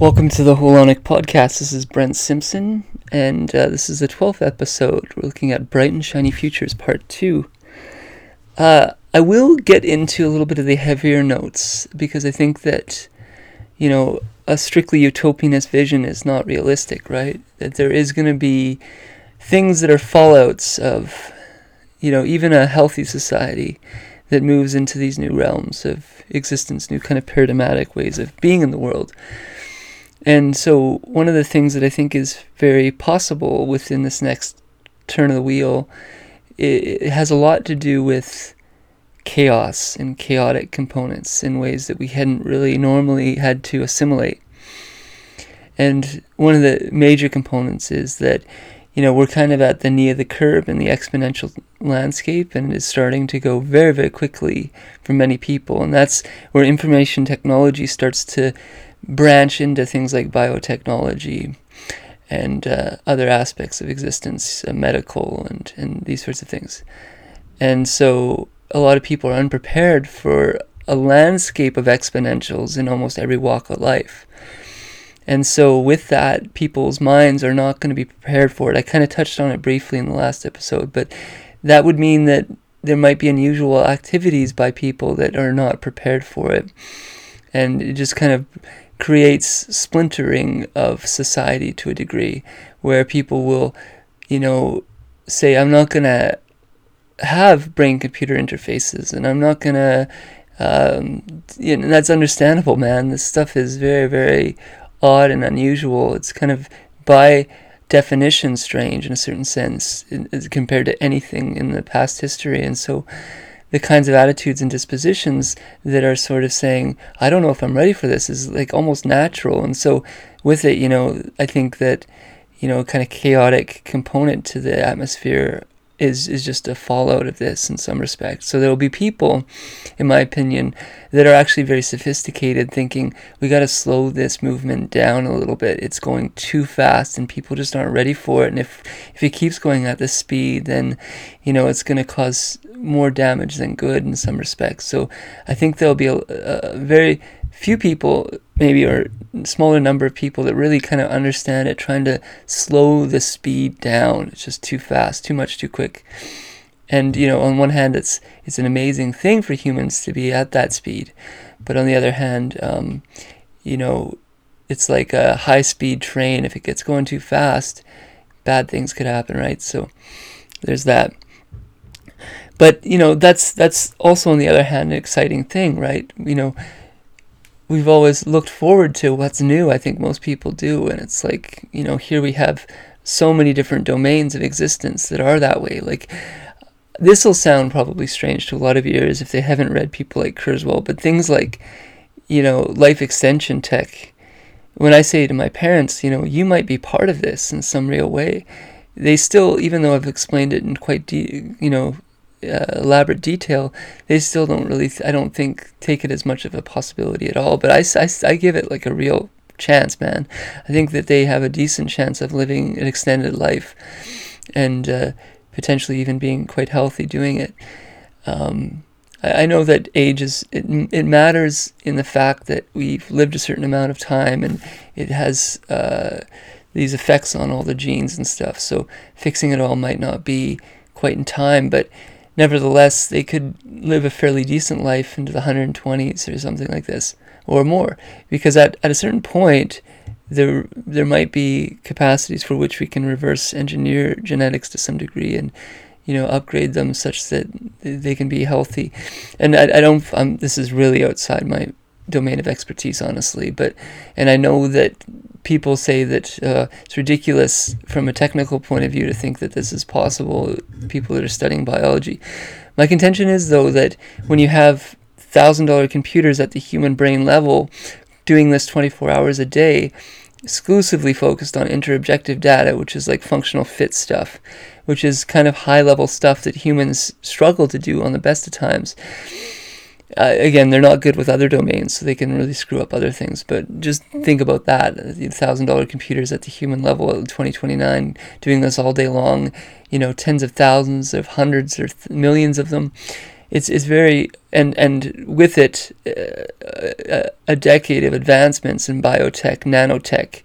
Welcome to the Holonic Podcast. This is Brent Simpson, and uh, this is the 12th episode. We're looking at Bright and Shiny Futures Part 2. Uh, I will get into a little bit of the heavier notes because I think that, you know, a strictly utopianist vision is not realistic, right? That there is going to be things that are fallouts of, you know, even a healthy society that moves into these new realms of existence, new kind of paradigmatic ways of being in the world. And so, one of the things that I think is very possible within this next turn of the wheel, it, it has a lot to do with chaos and chaotic components in ways that we hadn't really normally had to assimilate. And one of the major components is that, you know, we're kind of at the knee of the curve in the exponential landscape, and it's starting to go very, very quickly for many people. And that's where information technology starts to branch into things like biotechnology and uh, other aspects of existence, uh, medical and, and these sorts of things. And so a lot of people are unprepared for a landscape of exponentials in almost every walk of life. And so, with that, people's minds are not going to be prepared for it. I kind of touched on it briefly in the last episode, but that would mean that there might be unusual activities by people that are not prepared for it. And it just kind of creates splintering of society to a degree where people will, you know, say, I'm not going to have brain computer interfaces and I'm not going to. Um, you know, that's understandable, man. This stuff is very, very odd and unusual. It's kind of by definition strange in a certain sense compared to anything in the past history. And so the kinds of attitudes and dispositions that are sort of saying, I don't know if I'm ready for this is like almost natural. And so with it, you know, I think that, you know, kind of chaotic component to the atmosphere is is just a fallout of this in some respects. So there will be people, in my opinion, that are actually very sophisticated, thinking we got to slow this movement down a little bit. It's going too fast, and people just aren't ready for it. And if if it keeps going at this speed, then you know it's going to cause more damage than good in some respects. So I think there'll be a, a very few people, maybe or smaller number of people that really kind of understand it, trying to slow the speed down. It's just too fast, too much, too quick. And you know, on one hand, it's it's an amazing thing for humans to be at that speed, but on the other hand, um, you know, it's like a high-speed train. If it gets going too fast, bad things could happen, right? So there's that. But you know, that's that's also on the other hand an exciting thing, right? You know, we've always looked forward to what's new. I think most people do, and it's like you know here we have so many different domains of existence that are that way. Like this will sound probably strange to a lot of ears if they haven't read people like Kurzweil, but things like you know life extension tech. When I say to my parents, you know, you might be part of this in some real way, they still, even though I've explained it in quite, de- you know, uh, elaborate detail, they still don't really, I don't think, take it as much of a possibility at all. But I, I, I give it like a real chance, man. I think that they have a decent chance of living an extended life and uh, potentially even being quite healthy doing it. Um, I, I know that age is, it, it matters in the fact that we've lived a certain amount of time and it has uh, these effects on all the genes and stuff. So fixing it all might not be quite in time, but nevertheless, they could live a fairly decent life into the 120s or something like this, or more. Because at, at a certain point, there there might be capacities for which we can reverse engineer genetics to some degree and you know upgrade them such that they can be healthy. And I, I don't. I'm, this is really outside my domain of expertise, honestly. But and I know that people say that uh, it's ridiculous from a technical point of view to think that this is possible. People that are studying biology. My contention is though that when you have thousand dollar computers at the human brain level, doing this 24 hours a day, exclusively focused on interobjective data, which is like functional fit stuff, which is kind of high level stuff that humans struggle to do on the best of times uh, again, they're not good with other domains, so they can really screw up other things. But just think about that: the thousand dollar computers at the human level at 2029, doing this all day long. You know, tens of thousands of hundreds or th- millions of them. it's it's very and and with it uh, a, a decade of advancements in biotech, nanotech,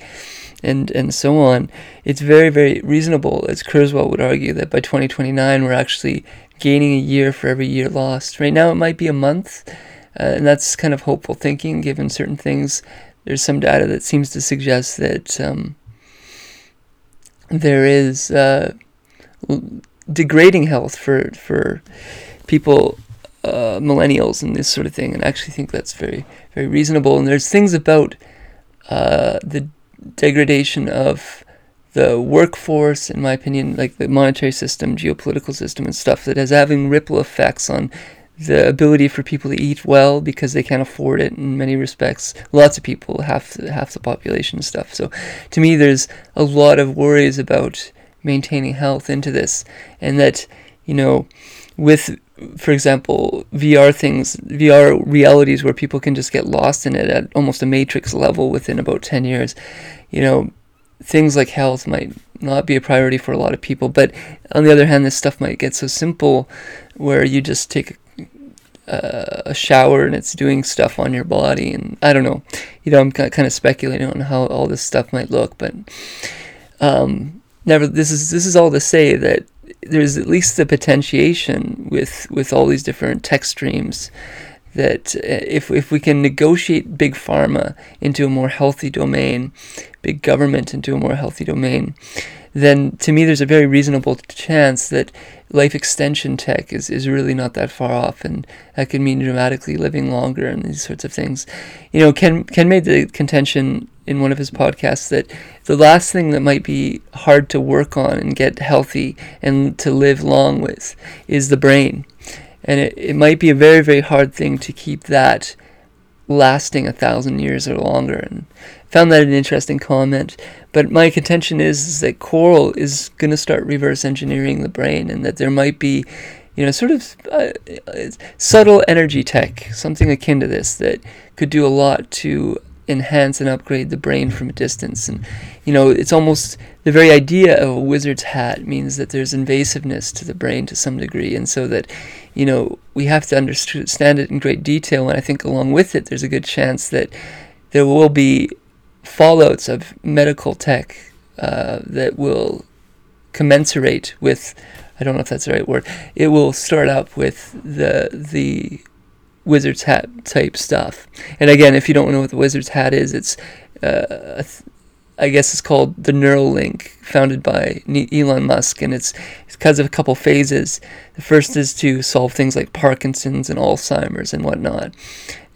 and and so on. It's very very reasonable, as Kurzweil would argue, that by 2029 we're actually gaining a year for every year lost. Right now it might be a month, uh, and that's kind of hopeful thinking given certain things. There's some data that seems to suggest that um, there is uh, degrading health for for people, uh, millennials, and this sort of thing. And I actually think that's very very reasonable. And there's things about uh, the degradation of the workforce, in my opinion, like the monetary system, geopolitical system, and stuff that is having ripple effects on the ability for people to eat well because they can't afford it in many respects. Lots of people, half half the population, stuff. So, to me, there's a lot of worries about maintaining health into this, and that you know, with for example, VR things, VR realities where people can just get lost in it at almost a matrix level within about 10 years. You know, things like health might not be a priority for a lot of people, but on the other hand, this stuff might get so simple where you just take uh, a shower and it's doing stuff on your body and I don't know. You know I'm kind of speculating on how all this stuff might look but um, never this is this is all to say that there's at least the potentiation with with all these different tech streams that uh, if if we can negotiate big pharma into a more healthy domain big government into a more healthy domain then to me there's a very reasonable chance that life extension tech is, is really not that far off and that could mean dramatically living longer and these sorts of things. You know, Ken Ken made the contention in one of his podcasts that the last thing that might be hard to work on and get healthy and to live long with is the brain. And it, it might be a very, very hard thing to keep that lasting a thousand years or longer. And found that an interesting comment. But my contention is, is that Coral is going to start reverse engineering the brain, and that there might be, you know, sort of uh, subtle energy tech, something akin to this, that could do a lot to enhance and upgrade the brain from a distance. And, you know, it's almost the very idea of a wizard's hat means that there's invasiveness to the brain to some degree. And so that, you know, we have to understand it in great detail. And I think along with it, there's a good chance that there will be fallouts of medical tech uh, that will commensurate with I don't know if that's the right word. It will start up with the the wizard's hat type stuff. And again, if you don't know what the wizard's hat is, it's uh, I guess it's called the Neuralink, founded by Elon Musk, and it's, it's because of a couple phases. The first is to solve things like Parkinson's and Alzheimer's and whatnot,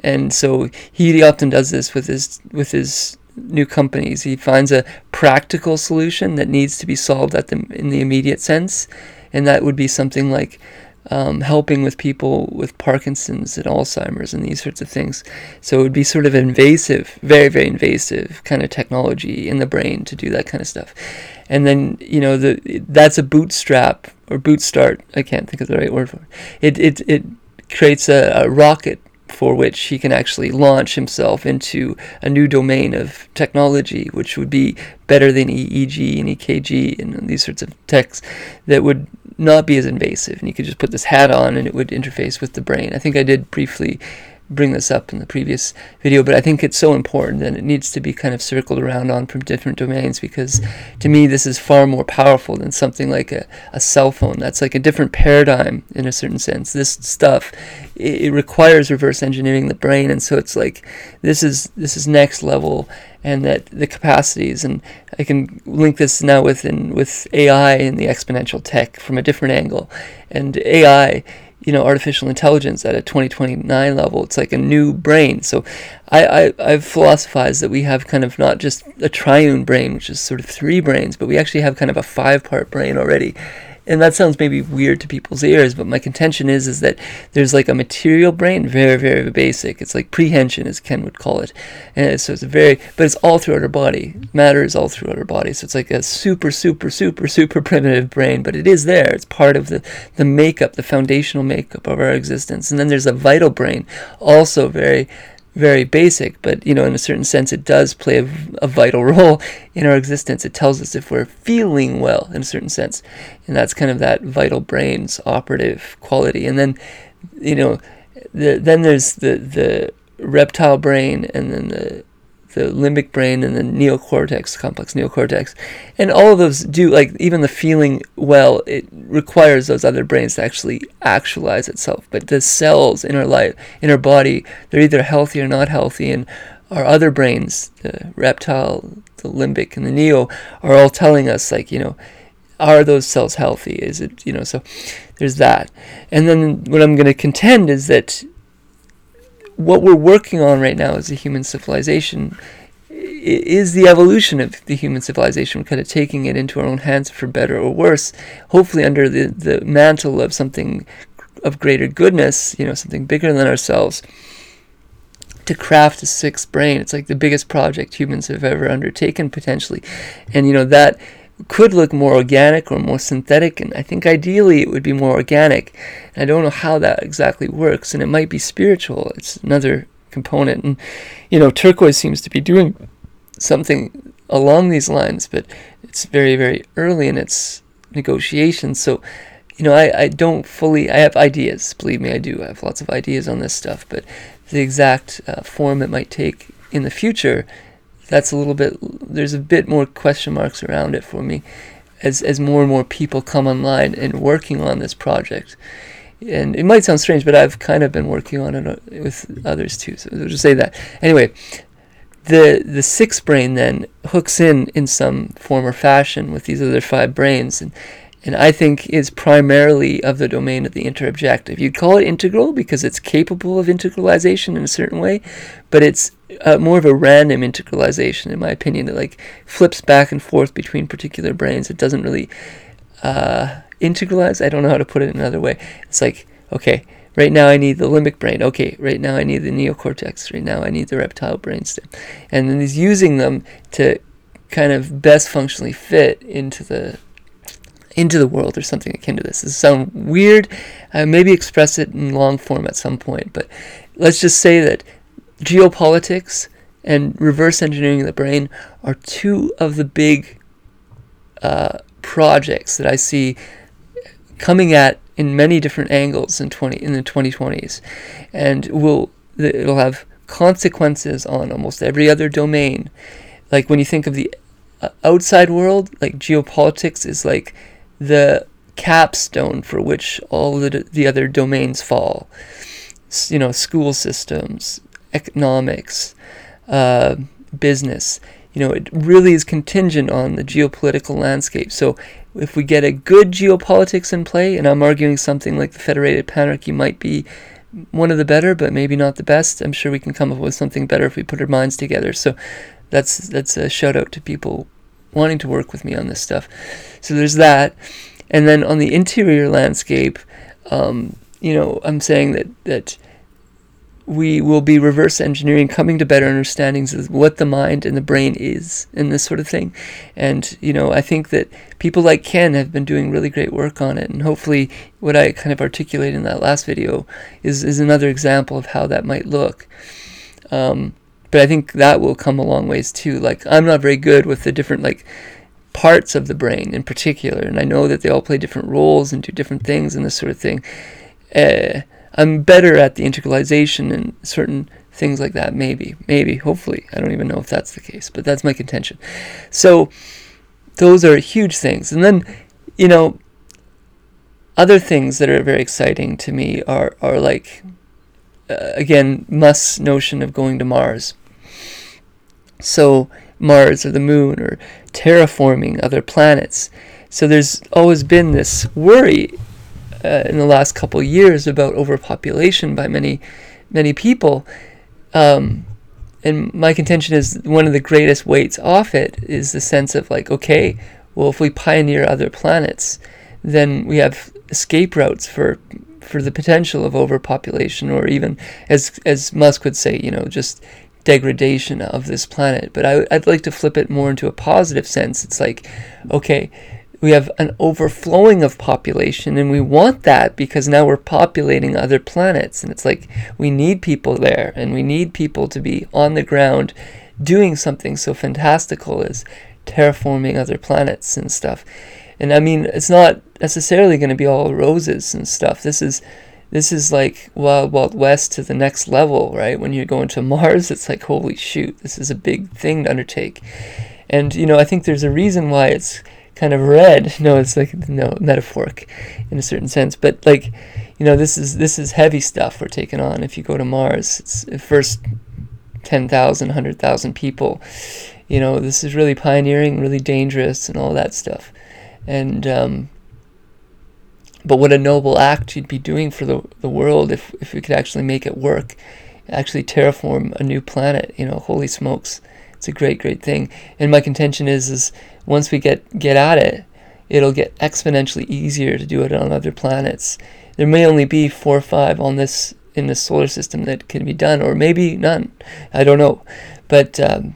and so he often does this with his with his new companies. He finds a practical solution that needs to be solved at the in the immediate sense, and that would be something like um, helping with people with Parkinson's and Alzheimer's and these sorts of things. So it would be sort of invasive, very very invasive kind of technology in the brain to do that kind of stuff. And then you know the that's a bootstrap or boot start. I can't think of the right word for it. It it, it creates a, a rocket for which he can actually launch himself into a new domain of technology, which would be better than EEG and EKG and these sorts of techs that would not be as invasive. And you could just put this hat on and it would interface with the brain. I think I did briefly bring this up in the previous video, but I think it's so important and it needs to be kind of circled around on from different domains because to me this is far more powerful than something like a, a cell phone. That's like a different paradigm in a certain sense. This stuff it, it requires reverse engineering the brain and so it's like this is this is next level and that the capacities and I can link this now with in, with AI and the exponential tech from a different angle. And AI you know artificial intelligence at a 2029 level. It's like a new brain. So I, I i've philosophized that we have kind of not just a triune brain which is sort of three brains but we actually have kind of a five part brain already and that sounds maybe weird to people's ears, but my contention is is that there's like a material brain, very very basic. It's like prehension, as Ken would call it, and so it's a very, but it's all throughout our body. Matter is all throughout our body, so it's like a super super super super primitive brain, but it is there. It's part of the the makeup, the foundational makeup of our existence. And then there's a vital brain, also very very basic, but you know, in a certain sense, it does play a, a, vital role in our existence. It tells us if we're feeling well, in a certain sense, and that's kind of that vital brain's operative quality. And then you know, the, then there's the the reptile brain, and then the the limbic brain and the neocortex, complex neocortex, and all of those do like even the feeling well. It requires those other brains to actually actualize itself. But the cells in our life, in our body, they're either healthy or not healthy, and our other brains, the reptile, the limbic, and the neo, are all telling us like you know are those cells healthy? Is it, you know, so there's that. And then what I'm going to contend is that what we're working on right now as a human civilization is the evolution of the human civilization. We're kind of taking it into our own hands for better or worse, hopefully under the, the mantle of something of greater goodness, you know, something bigger than ourselves. To craft a sixth brain, it's like the biggest project humans have ever undertaken potentially, and you know that could look more organic or more synthetic, and I think ideally it would be more organic. And I don't know how that exactly works, and it might be spiritual. It's another component, and you know, turquoise seems to be doing something along these lines, but it's very, very early in its negotiations. So, you know, I, I don't fully. I have ideas. Believe me, I do. I have lots of ideas on this stuff, but the exact uh, form it might take in the future that's a little bit there's a bit more question marks around it for me as as more and more people come online and working on this project. And it might sound strange but I've kind of been working on it uh, with others too so I'll just say that. Anyway the the sixth brain then hooks in in some form or fashion with these other five brains and and I think is primarily of the domain of the interobjective. You'd call it integral because it's capable of integralization in a certain way, but it's uh, more of a random integralization, in my opinion. It like flips back and forth between particular brains. It doesn't really uh, integralize. I don't know how to put it another way. It's like okay, right now I need the limbic brain. Okay, right now I need the neocortex. Right now I need the reptile brainstem, and then he's using them to kind of best functionally fit into the into the world or something akin to this. This sound weird. I maybe express it in long form at some point, but let's just say that geopolitics and reverse engineering the brain are two of the big uh, projects that I see coming at in many different angles in 20 in the 2020s, and will it'll have consequences on almost every other domain. Like when you think of the uh, outside world, like geopolitics is like the capstone for which all the, the other domains fall. You know, school systems, economics, uh, business. You know, it really is contingent on the geopolitical landscape. So, if we get a good geopolitics in play, and I'm arguing something like the Federated Panarchy might be one of the better, but maybe not the best. I'm sure we can come up with something better if we put our minds together. So, that's that's a shout out to people wanting to work with me on this stuff. So there's that, and then on the interior landscape, um, you know, I'm saying that that we will be reverse engineering, coming to better understandings of what the mind and the brain is, and this sort of thing. And you know, I think that people like Ken have been doing really great work on it, and hopefully, what I kind of articulated in that last video is is another example of how that might look. Um, but I think that will come a long ways too. Like I'm not very good with the different like parts of the brain in particular, and I know that they all play different roles and do different things and this sort of thing. Uh, I'm better at the integralization and certain things like that. Maybe, maybe, hopefully. I don't even know if that's the case, but that's my contention. So those are huge things, and then you know other things that are very exciting to me are are like uh, again Musk's notion of going to Mars. So Mars or the moon or terraforming other planets. So there's always been this worry uh, in the last couple years about overpopulation by many many people. Um, and my contention is one of the greatest weights off it is the sense of like, okay, well, if we pioneer other planets, then we have escape routes for for the potential of overpopulation, or even as as Musk would say, you know, just degradation of this planet. But I, I'd like to flip it more into a positive sense. It's like, okay, we have an overflowing of population and we want that because now we're populating other planets and it's like we need people there and we need people to be on the ground doing something so fantastical as terraforming other planets and stuff and i mean it's not necessarily going to be all roses and stuff this is this is like wild wild west to the next level right? When you're going to mars it's like holy shoot this is a big thing to undertake. And you know i think there's a reason why it's kind of red. No it's like no metaphoric in a certain sense. But like you know this is this is heavy stuff we're taking on. If you go to mars it's the first 10,000 100,000 people. You know this is really pioneering really dangerous and all that stuff. And um, but what a noble act you'd be doing for the, the world if, if we could actually make it work, actually terraform a new planet. You know, holy smokes, it's a great, great thing. And my contention is, is once we get get at it, it'll get exponentially easier to do it on other planets. There may only be four or five on this in the solar system that can be done, or maybe none. I don't know, but um,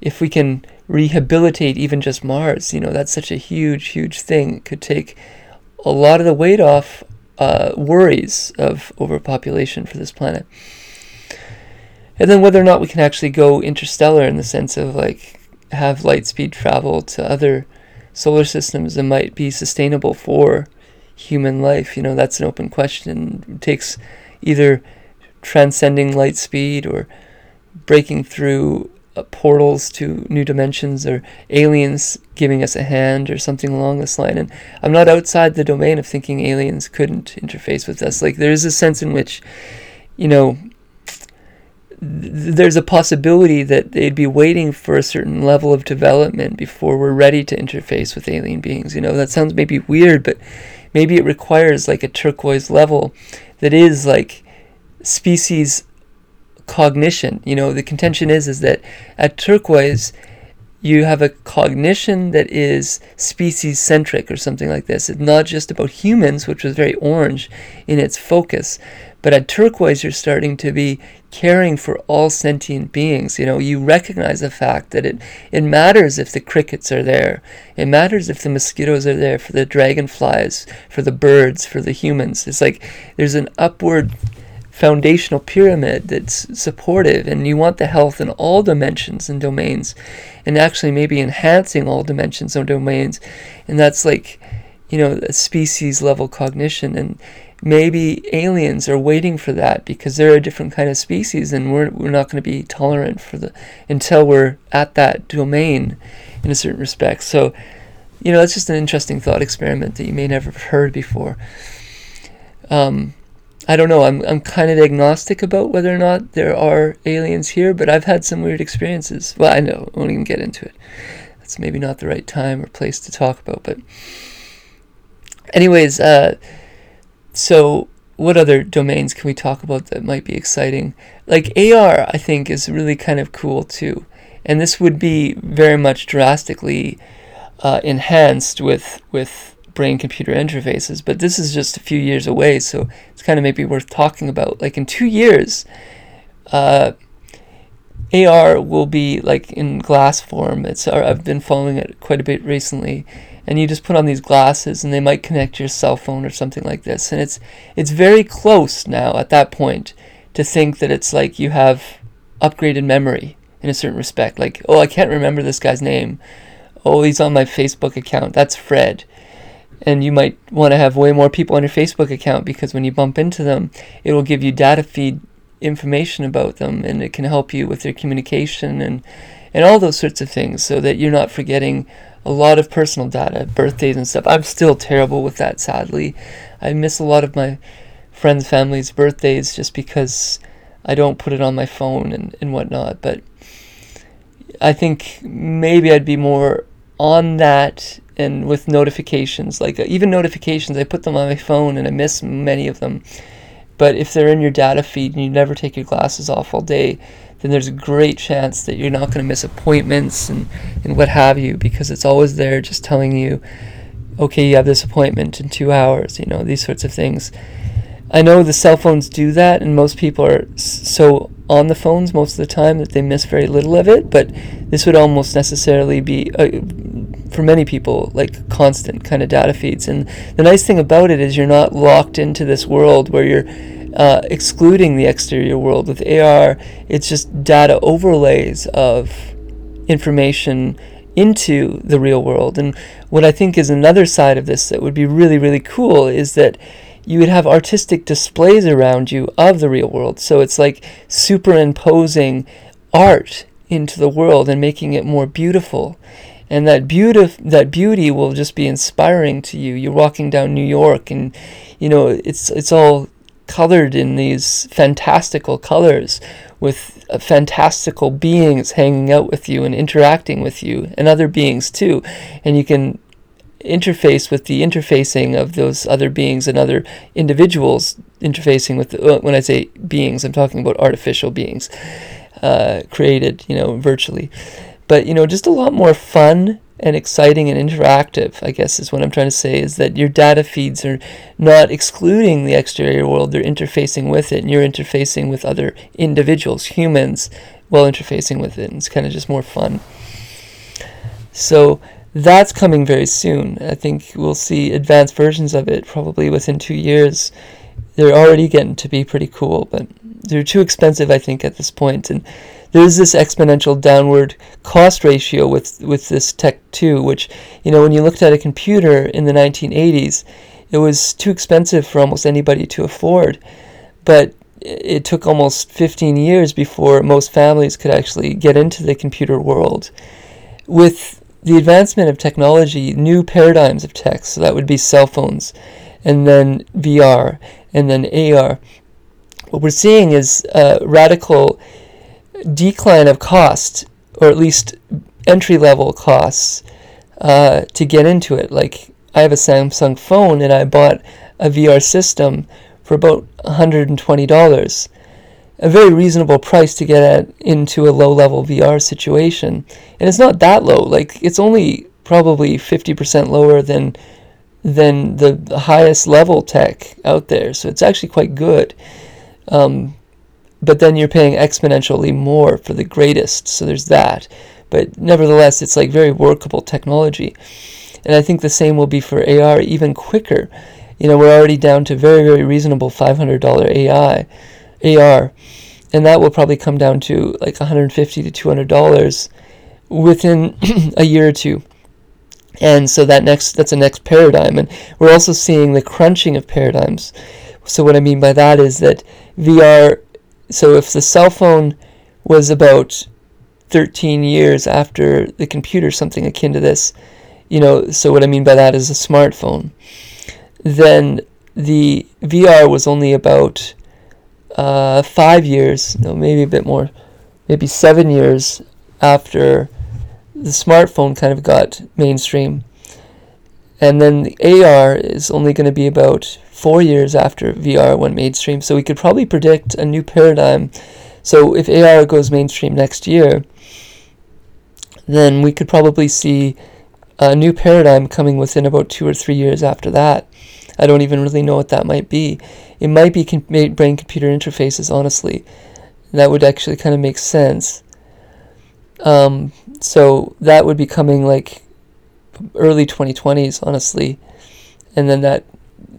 if we can rehabilitate even just Mars, you know, that's such a huge, huge thing. It could take a lot of the weight off uh, worries of overpopulation for this planet. And then whether or not we can actually go interstellar in the sense of like have light speed travel to other solar systems that might be sustainable for human life, you know, that's an open question. It takes either transcending light speed or breaking through uh, portals to new dimensions or aliens giving us a hand or something along this line. And I'm not outside the domain of thinking aliens couldn't interface with us. Like there is a sense in which, you know, th- there's a possibility that they'd be waiting for a certain level of development before we're ready to interface with alien beings. You know, that sounds maybe weird, but maybe it requires like a turquoise level that is like species cognition. You know, the contention is is that at turquoise you have a cognition that is species centric or something like this. It's not just about humans, which was very orange in its focus, but at turquoise you're starting to be caring for all sentient beings. You know, you recognize the fact that it, it matters if the crickets are there. It matters if the mosquitoes are there, for the dragonflies, for the birds, for the humans. It's like there's an upward foundational pyramid that's supportive and you want the health in all dimensions and domains and actually maybe enhancing all dimensions and domains and that's like you know a species level cognition and maybe aliens are waiting for that because they're a different kind of species and we're, we're not going to be tolerant for the until we're at that domain in a certain respect. So you know that's just an interesting thought experiment that you may never have heard before. Um, I don't know. I'm I'm kind of agnostic about whether or not there are aliens here, but I've had some weird experiences. Well, I know. I won't even get into it. That's maybe not the right time or place to talk about. But, anyways, uh, so what other domains can we talk about that might be exciting? Like AR, I think is really kind of cool too, and this would be very much drastically uh, enhanced with with brain computer interfaces, but this is just a few years away, so it's kind of maybe worth talking about. Like in two years, uh, AR will be like in glass form. It's uh, I've been following it quite a bit recently, and you just put on these glasses, and they might connect your cell phone or something like this, and it's it's very close now at that point to think that it's like you have upgraded memory in a certain respect. Like, oh, I can't remember this guy's name. Oh, he's on my Facebook account. That's Fred and you might want to have way more people on your Facebook account because when you bump into them, it will give you data feed information about them and it can help you with their communication and and all those sorts of things so that you're not forgetting a lot of personal data, birthdays and stuff. I'm still terrible with that sadly. I miss a lot of my friends' families' birthdays just because I don't put it on my phone and, and whatnot. But I think maybe I'd be more on that and with notifications like uh, even notifications i put them on my phone and i miss many of them. But if they're in your data feed and you never take your glasses off all day then there's a great chance that you're not going to miss appointments and, and what have you because it's always there just telling you okay you have this appointment in two hours you know these sorts of things. I know the cell phones do that and most people are so on the phones most of the time that they miss very little of it but this would almost necessarily be uh, for many people like constant kind of data feeds and the nice thing about it is you're not locked into this world where you're uh, excluding the exterior world with AR it's just data overlays of information into the real world and what I think is another side of this that would be really really cool is that you would have artistic displays around you of the real world. So it's like superimposing art into the world and making it more beautiful. And that beauty, that beauty will just be inspiring to you. You're walking down New York, and you know it's it's all colored in these fantastical colors, with uh, fantastical beings hanging out with you and interacting with you, and other beings too. And you can interface with the interfacing of those other beings and other individuals interfacing with the, uh, when I say beings I'm talking about artificial beings uh, created you know virtually but you know just a lot more fun and exciting and interactive I guess is what I'm trying to say is that your data feeds are not excluding the exterior world they're interfacing with it and you're interfacing with other individuals humans while interfacing with it and it's kind of just more fun so that's coming very soon. I think we'll see advanced versions of it probably within two years. They're already getting to be pretty cool, but they're too expensive, I think, at this point. And there's this exponential downward cost ratio with with this tech too, which you know when you looked at a computer in the 1980s, it was too expensive for almost anybody to afford, but it took almost 15 years before most families could actually get into the computer world. With the advancement of technology, new paradigms of tech, so that would be cell phones, and then VR, and then AR. What we're seeing is a radical decline of cost, or at least entry level costs, uh, to get into it. Like, I have a Samsung phone and I bought a VR system for about $120 a very reasonable price to get at, into a low level VR situation. And it's not that low. Like it's only probably 50% lower than than the, highest level tech out there. So it's actually quite good. Um, but then you're paying exponentially more for the greatest. So there's that. But nevertheless, it's like very workable technology. And I think the same will be for AR even quicker. You know, we're already down to very, very reasonable $500 AI AR, and that will probably come down to like 150 to 200 dollars within a year or two. And so that next that's a next paradigm, and we're also seeing the crunching of paradigms. So what I mean by that is that VR. So if the cell phone was about 13 years after the computer, something akin to this, you know. So what I mean by that is a smartphone. Then the VR was only about uh, five years, no, maybe a bit more, maybe seven years after the smartphone kind of got mainstream. And then the AR is only going to be about four years after VR went mainstream. So we could probably predict a new paradigm. So if AR goes mainstream next year, then we could probably see a new paradigm coming within about two or three years after that. I don't even really know what that might be. It might be com- brain computer interfaces, honestly. That would actually kind of make sense. Um, so that would be coming like early 2020s, honestly. And then that,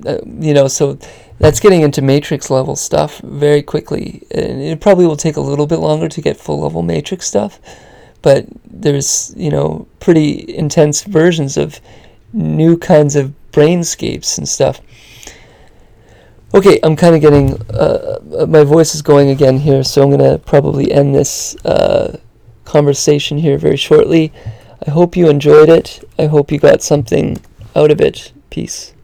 uh, you know, so that's getting into matrix level stuff very quickly. And it probably will take a little bit longer to get full level matrix stuff. But there's, you know, pretty intense versions of new kinds of brainscapes and stuff. Okay, I'm kind of getting, uh, uh, my voice is going again here, so I'm going to probably end this uh, conversation here very shortly. I hope you enjoyed it. I hope you got something out of it. Peace.